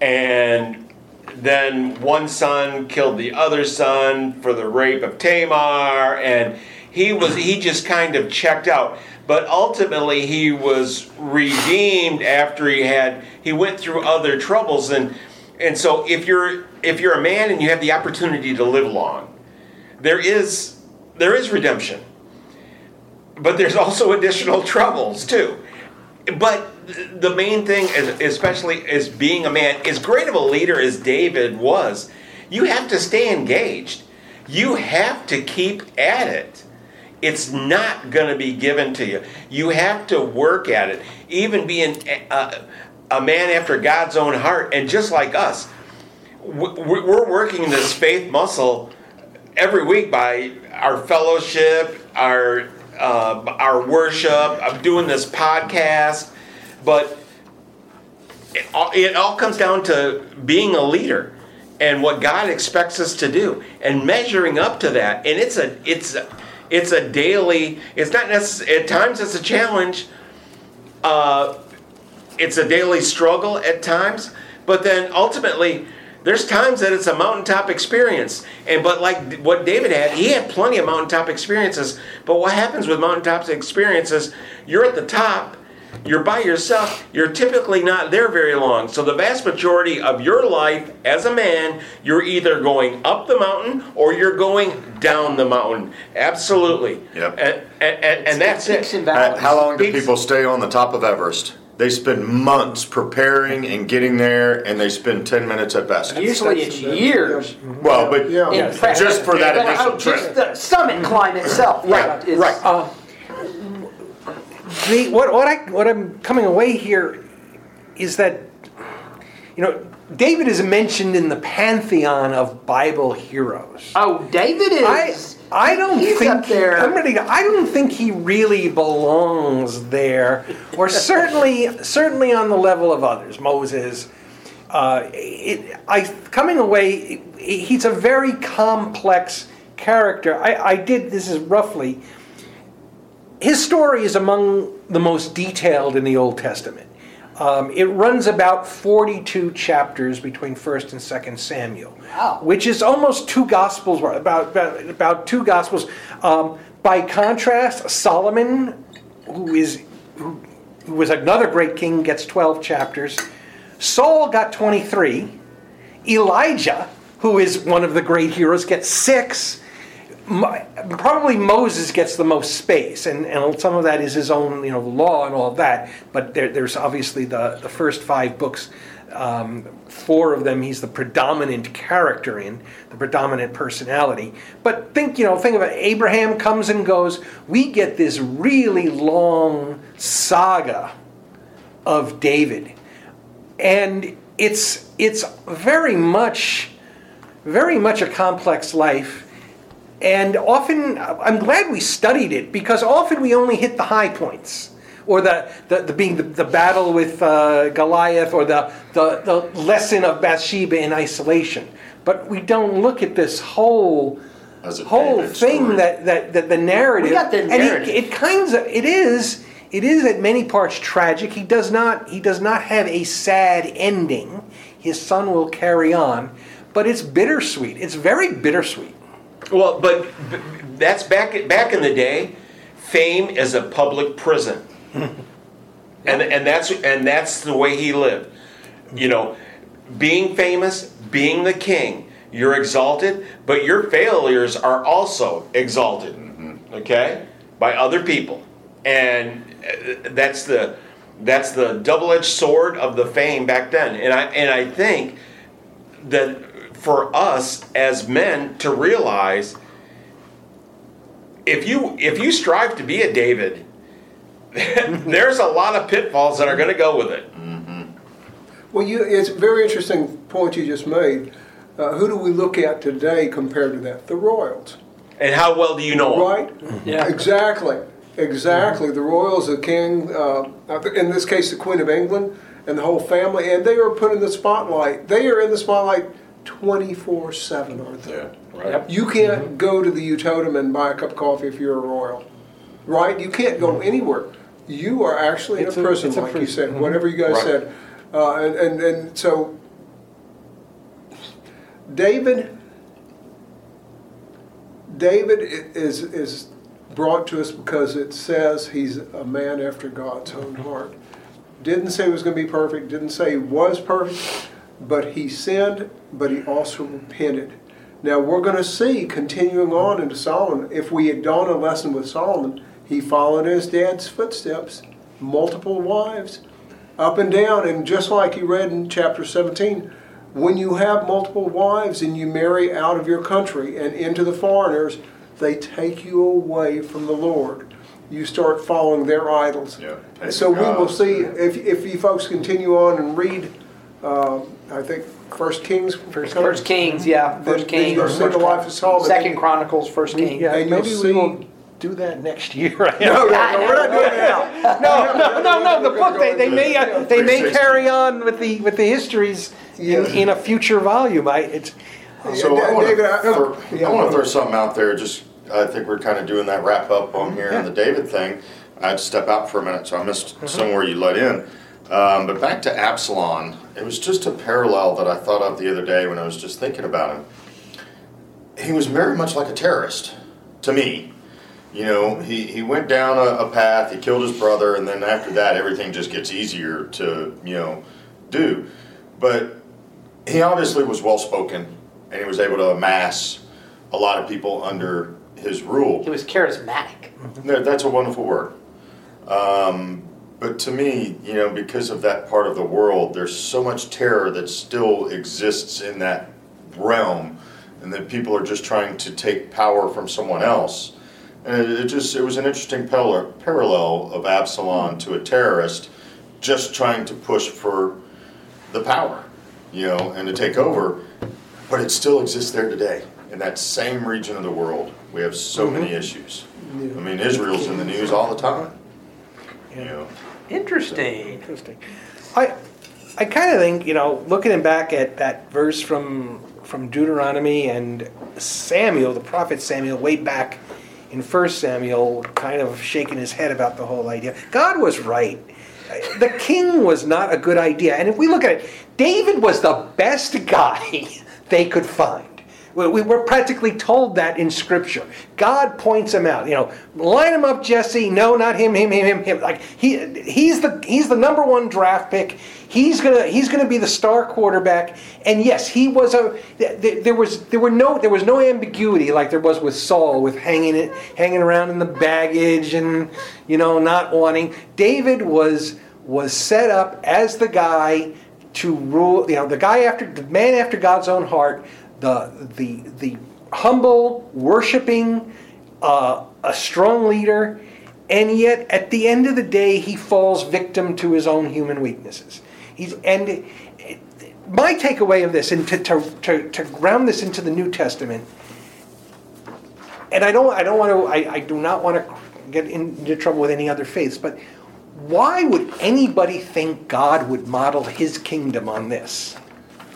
and then one son killed the other son for the rape of Tamar, and he was he just kind of checked out. But ultimately, he was redeemed after he had he went through other troubles, and and so if you're if you're a man and you have the opportunity to live long, there is there is redemption but there's also additional [laughs] troubles too. But the main thing, especially as being a man, as great of a leader as David was, you have to stay engaged. You have to keep at it. It's not going to be given to you. You have to work at it. Even being a, a man after God's own heart, and just like us, we- we're working this faith muscle every week by our fellowship, our uh, our worship. I'm doing this podcast, but it all, it all comes down to being a leader and what God expects us to do and measuring up to that. And it's a it's a, it's a daily. It's not necessarily at times it's a challenge. Uh, it's a daily struggle at times, but then ultimately there's times that it's a mountaintop experience. And but like what David had, he had plenty of mountaintop experiences. But what happens with mountaintop experiences, you're at the top, you're by yourself, you're typically not there very long. So the vast majority of your life as a man, you're either going up the mountain or you're going down the mountain. Absolutely. Yep. And, and, and, and that's it. Uh. How long do Peaks- people stay on the top of Everest? They spend months preparing and getting there, and they spend 10 minutes at best. Usually it's years. Well, but Yeah. in prep. just for that But, initial oh, Just trip. the summit climb itself. Right, is- right. Uh, the, what, what, I, what I'm coming away here is that, you know, David is mentioned in the pantheon of Bible heroes. Oh, David I, is. I don't he's think up there. I'm to, I don't think he really belongs there, or certainly [laughs] certainly on the level of others. Moses. Uh, it, I coming away. He's a very complex character. I, I did this is roughly. His story is among the most detailed in the Old Testament. Um, it runs about 42 chapters between 1st and 2nd Samuel, Wow. which is almost two Gospels, about, about, about two Gospels. Um, by contrast, Solomon, who, is, who, who was another great king, gets 12 chapters. Saul got 23. Elijah, who is one of the great heroes, gets six. Probably Moses gets the most space, and, and some of that is his own, you know, law and all of that. But there, there's obviously the, the first five books, um, four of them he's the predominant character in, the predominant personality. But think, you know, think it. Abraham comes and goes. We get this really long saga of David, and it's it's very much very much a complex life. And often, I'm glad we studied it because often we only hit the high points, or the, the, the being the, the battle with uh, Goliath, or the, the, the lesson of Bathsheba in isolation. But we don't look at this whole whole thing that, that, that the narrative. We got the And narrative. it, it kinds of it is it is at many parts tragic. He does not he does not have a sad ending. His son will carry on, but it's bittersweet. It's very bittersweet. Well, but that's back back in the day. Fame is a public prison, [laughs] and and that's and that's the way he lived. You know, being famous, being the king, you're exalted, but your failures are also exalted. Okay, by other people, and uh, that's the that's the double-edged sword of the fame back then. And I and I think that for us as men to realize if you if you strive to be a David, [laughs] there's a lot of pitfalls that are going to go with it. Well, you, it's a very interesting point you just made. Uh, who do we look at today compared to that? The royals, And how well do you know 'em? right? Yeah. Exactly. Exactly. The royals, the king, uh, in this case, the Queen of England, and the whole family, and they are put in the spotlight. They are in the spotlight 24 7, aren't they? Yeah, right. You can't go to the Utotem and buy a cup of coffee if you're a royal, right? You can't go anywhere. You are actually in a a- prison, it's a like you prison. said, Mhm. whatever you guys Right. said. Uh, and, and, and so, David, David is, is brought to us because it says he's a man after God's own heart. Didn't say he was going to be perfect, didn't say he was perfect, but he sinned, but he also repented. Now we're going to see, continuing on into Solomon, if we had done a lesson with Solomon, he followed his dad's footsteps, multiple wives, up and down. And just like you read in chapter 17, when you have multiple wives and you marry out of your country and into the foreigners, they take you away from the Lord. You start following their idols. Yeah, so we will see, if, if you folks continue on and read, uh, I think, First Kings. First Kings, yeah. Then- First then Kings. you'll see the life of Solomon. Second Chronicles, First Kings. Yeah, And you'll maybe see- we will do that next year. [laughs] No, no, no, we're not doing that. no, no, no, no. The book they, they may uh, they may carry on with the with the histories in, Yeah. in a future volume. I it's So Yeah, I want David, I- to throw, yeah. I want to throw something out there. Just I think we're kind of doing that wrap up on here on the David thing. I had to step out for a minute, so I missed somewhere you let in. Um, but back to Absalom, it was just a parallel that I thought of the other day when I was just thinking about him. He was very much like a terrorist to me. You know, he, he went down a, a path, he killed his brother, and then after that, everything just gets easier to, you know, do. But he obviously was well spoken, and he was able to amass a lot of people under his rule. He was charismatic. That's a wonderful word. Um, but to me, you know, because of that part of the world, there's so much terror that still exists in that realm, and that people are just trying to take power from someone else. And it, it just it was an interesting par- parallel of Absalom to a terrorist, just trying to push for the power, you know, and to take over. But it still exists there today in that same region of the world. We have so mm-hmm. many issues. I mean, Israel's in the news all the time. You know, Interesting. interesting. I I kind of think you know looking back at that verse from from Deuteronomy and Samuel, the prophet Samuel, way back in First Samuel, kind of shaking his head about the whole idea. God was right. The king was not a good idea. And if we look at it, David was the best [laughs] guy they could find. We, we're practically told that in Scripture. God points him out. You know, line him up, Jesse. No, not him. Him. Him. Him. Him. Like he, he's the he's the number one draft pick. He's gonna he's gonna be the star quarterback. And yes, he was a. th- th- There was there were no there was no ambiguity like there was with Saul with hanging it hanging around in the baggage and you know not wanting. David was was set up as the guy to rule. You know, the guy after the man after God's own heart. The the the humble, worshiping, uh, a strong leader, and yet at the end of the day, he falls victim to his own human weaknesses. He's and my takeaway of this, and to, to, to, to ground this into the New Testament, and I don't I don't want to I, I do not want to get into trouble with any other faiths, but why would anybody think God would model His kingdom on this?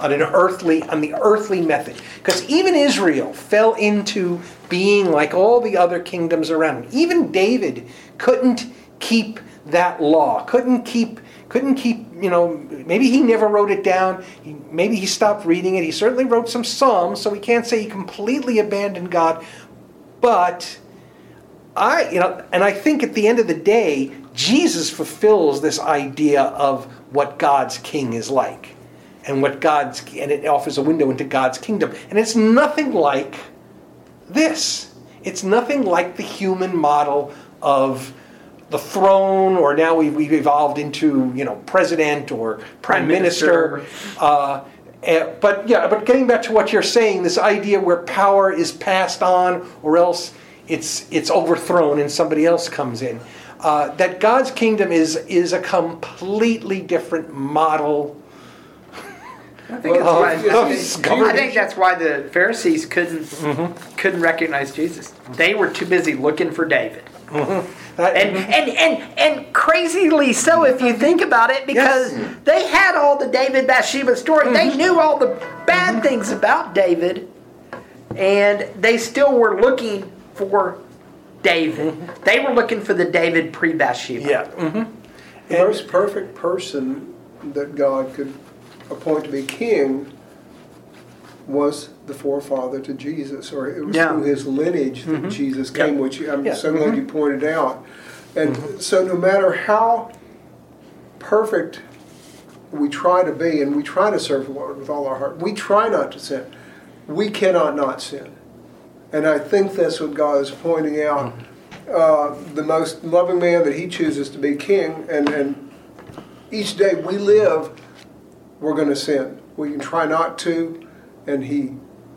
On an earthly on the earthly method. Because even israel fell into being like all the other kingdoms around. Him even david couldn't keep that law couldn't keep couldn't keep you know maybe he never wrote it down. He, maybe he stopped reading it. He certainly wrote some psalms so we can't say he completely abandoned god. But I, you know, and I think at the end of the day, Jesus fulfills this idea of what God's king is like, and what God's, and it offers a window into God's kingdom, and it's nothing like this. It's nothing like the human model of the throne, or now we've, we've evolved into, you know, president or prime, Prime minister. minister. Uh, eh, but yeah, but getting back to what you're saying, this idea where power is passed on, or else it's it's overthrown and somebody else comes in. Uh, that God's kingdom is is a completely different model. I think, that's Well, why, [laughs] of I think- I think that's why the Pharisees couldn't Mm-hmm. couldn't recognize Jesus. They were too busy looking for David. That- And, and and and crazily so if you think about it, because they had all the David Bathsheba story. They knew all the bad things about David, and they still were looking for David. They were looking for the David pre Bathsheba. yeah. The most perfect person that God could appoint to be king was the forefather to Jesus, or it was Yeah. through his lineage that mm-hmm. Jesus came, Yep. which I'm Yeah. so glad you mm-hmm. pointed out. And mm-hmm. so, no matter how perfect we try to be, and we try to serve the Lord with all our heart, we try not to sin. We cannot not sin. And I think that's what God is pointing out. Uh, the most loving man that He chooses to be king, and, and each day we live, we're going to sin. We can try not to, and He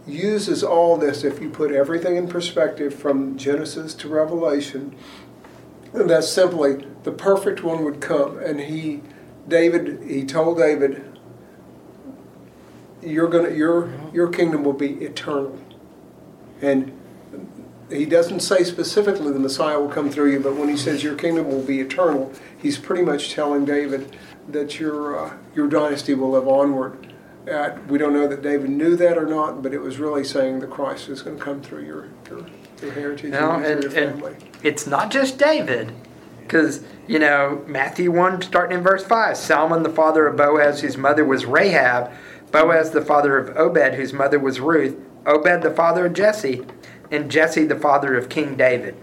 uses all this if you put everything in perspective from Genesis to Revelation. And that's simply the perfect one would come, and He, David, He told David, "You're gonna, your your kingdom will be eternal." And he doesn't say specifically the Messiah will come through you, but when he says your kingdom will be eternal, he's pretty much telling David that your uh, your dynasty will live onward. Uh, we don't know that David knew that or not, but it was really saying the Christ is going to come through your your, your heritage No, and, and, your and family. it's not just David, because you know Matthew one starting in verse five, Salmon the father of Boaz, whose mother was Rahab, Boaz the father of Obed, whose mother was Ruth, Obed the father of Jesse, and Jesse the father of King David.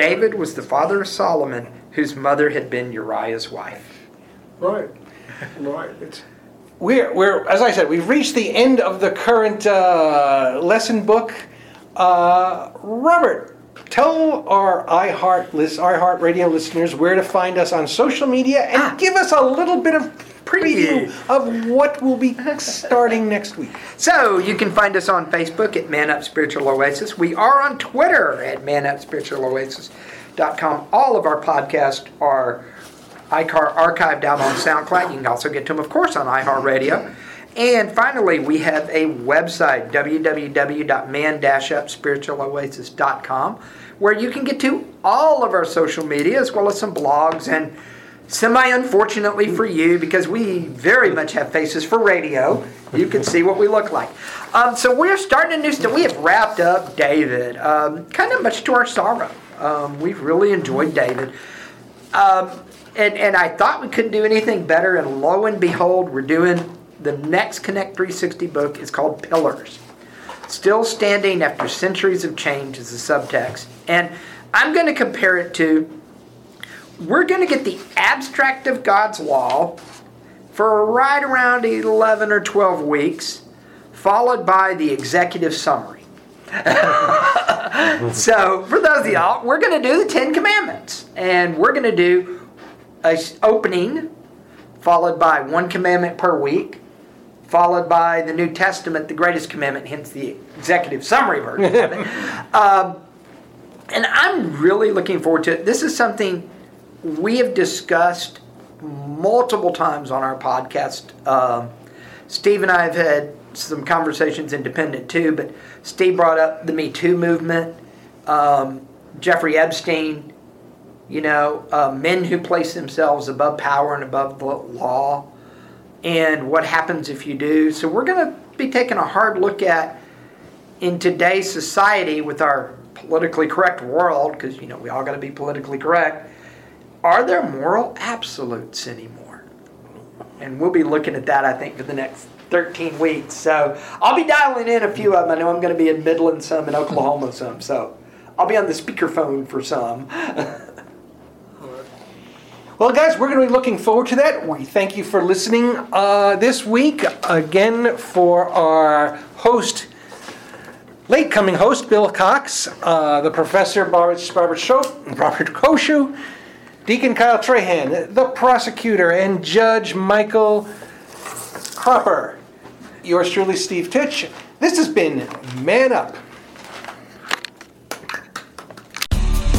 David was the father of Solomon, whose mother had been Uriah's wife. Right, right. It's We're, we're, as I said, we've reached the end of the current uh, lesson book. Uh, Robert, tell our iHeart list, iHeart Radio listeners where to find us on social media, and give us a little bit of preview of what will be starting next week. So you can find us on Facebook at Man Up Spiritual Oasis. We are on Twitter at manupspiritualoasis.com. All of our podcasts are iCar archived out on SoundCloud. You can also get to them, of course, on iHeartRadio. And finally, we have a website, www.man-upspiritualoasis.com, where you can get to all of our social media as well as some blogs and semi unfortunately for you because we very much have faces for radio. You can see what we look like. Um, so we're starting a new stuff we have wrapped up david um, kind of much to our sorrow. Um, we've really enjoyed david. Um, and, and i thought we couldn't do anything better and lo and behold we're doing the next connect 360 book. It's called pillars. Still standing after centuries of change is the subtext. And I'm going to compare it to we're going to get the abstract of God's law for right around 11 or 12 weeks, followed by the executive summary. [laughs] so, for those of y'all, we're going to do the Ten Commandments. And we're going to do a opening, followed by one commandment per week, followed by the New Testament, the greatest commandment, hence the executive summary version of it. [laughs] Um, and I'm really looking forward to it. This is something we have discussed multiple times on our podcast. Um, Steve and I have had some conversations independent too, but Steve brought up the Me Too movement, um, Jeffrey Epstein, you know, uh, men who place themselves above power and above the law, and what happens if you do. So we're going to be taking a hard look at in today's society with our politically correct world, because you know we all got to be politically correct. Are there moral absolutes anymore? And we'll be looking at that, I think, for the next 13 weeks. So I'll be dialing in a few of them. I know I'm going to be in Midland some, in Oklahoma some. So I'll be on the speakerphone for some. [laughs] Well, guys, we're going to be looking forward to that. We thank you for listening uh, this week. Again, for our host, late coming host, Bill Cox, uh, the professor, Robert, Robert, Scho- Robert Koshu, Deacon Kyle Trahan, the prosecutor, and Judge Michael Cropper. Yours truly, Steve Titch. This has been Man Up.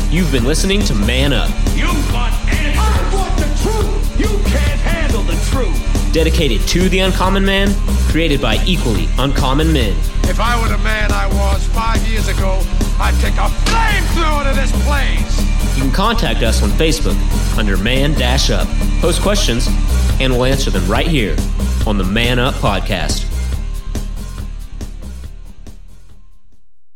You've been listening to Man Up, You want answers. I want the truth. You can't handle the truth. dedicated to the uncommon man, created by equally uncommon men. If I were the man I was five years ago, I'd take a flamethrower to this place. You can contact us on Facebook under Man Dash Up. Post questions, and we'll answer them right here on the Man Up Podcast.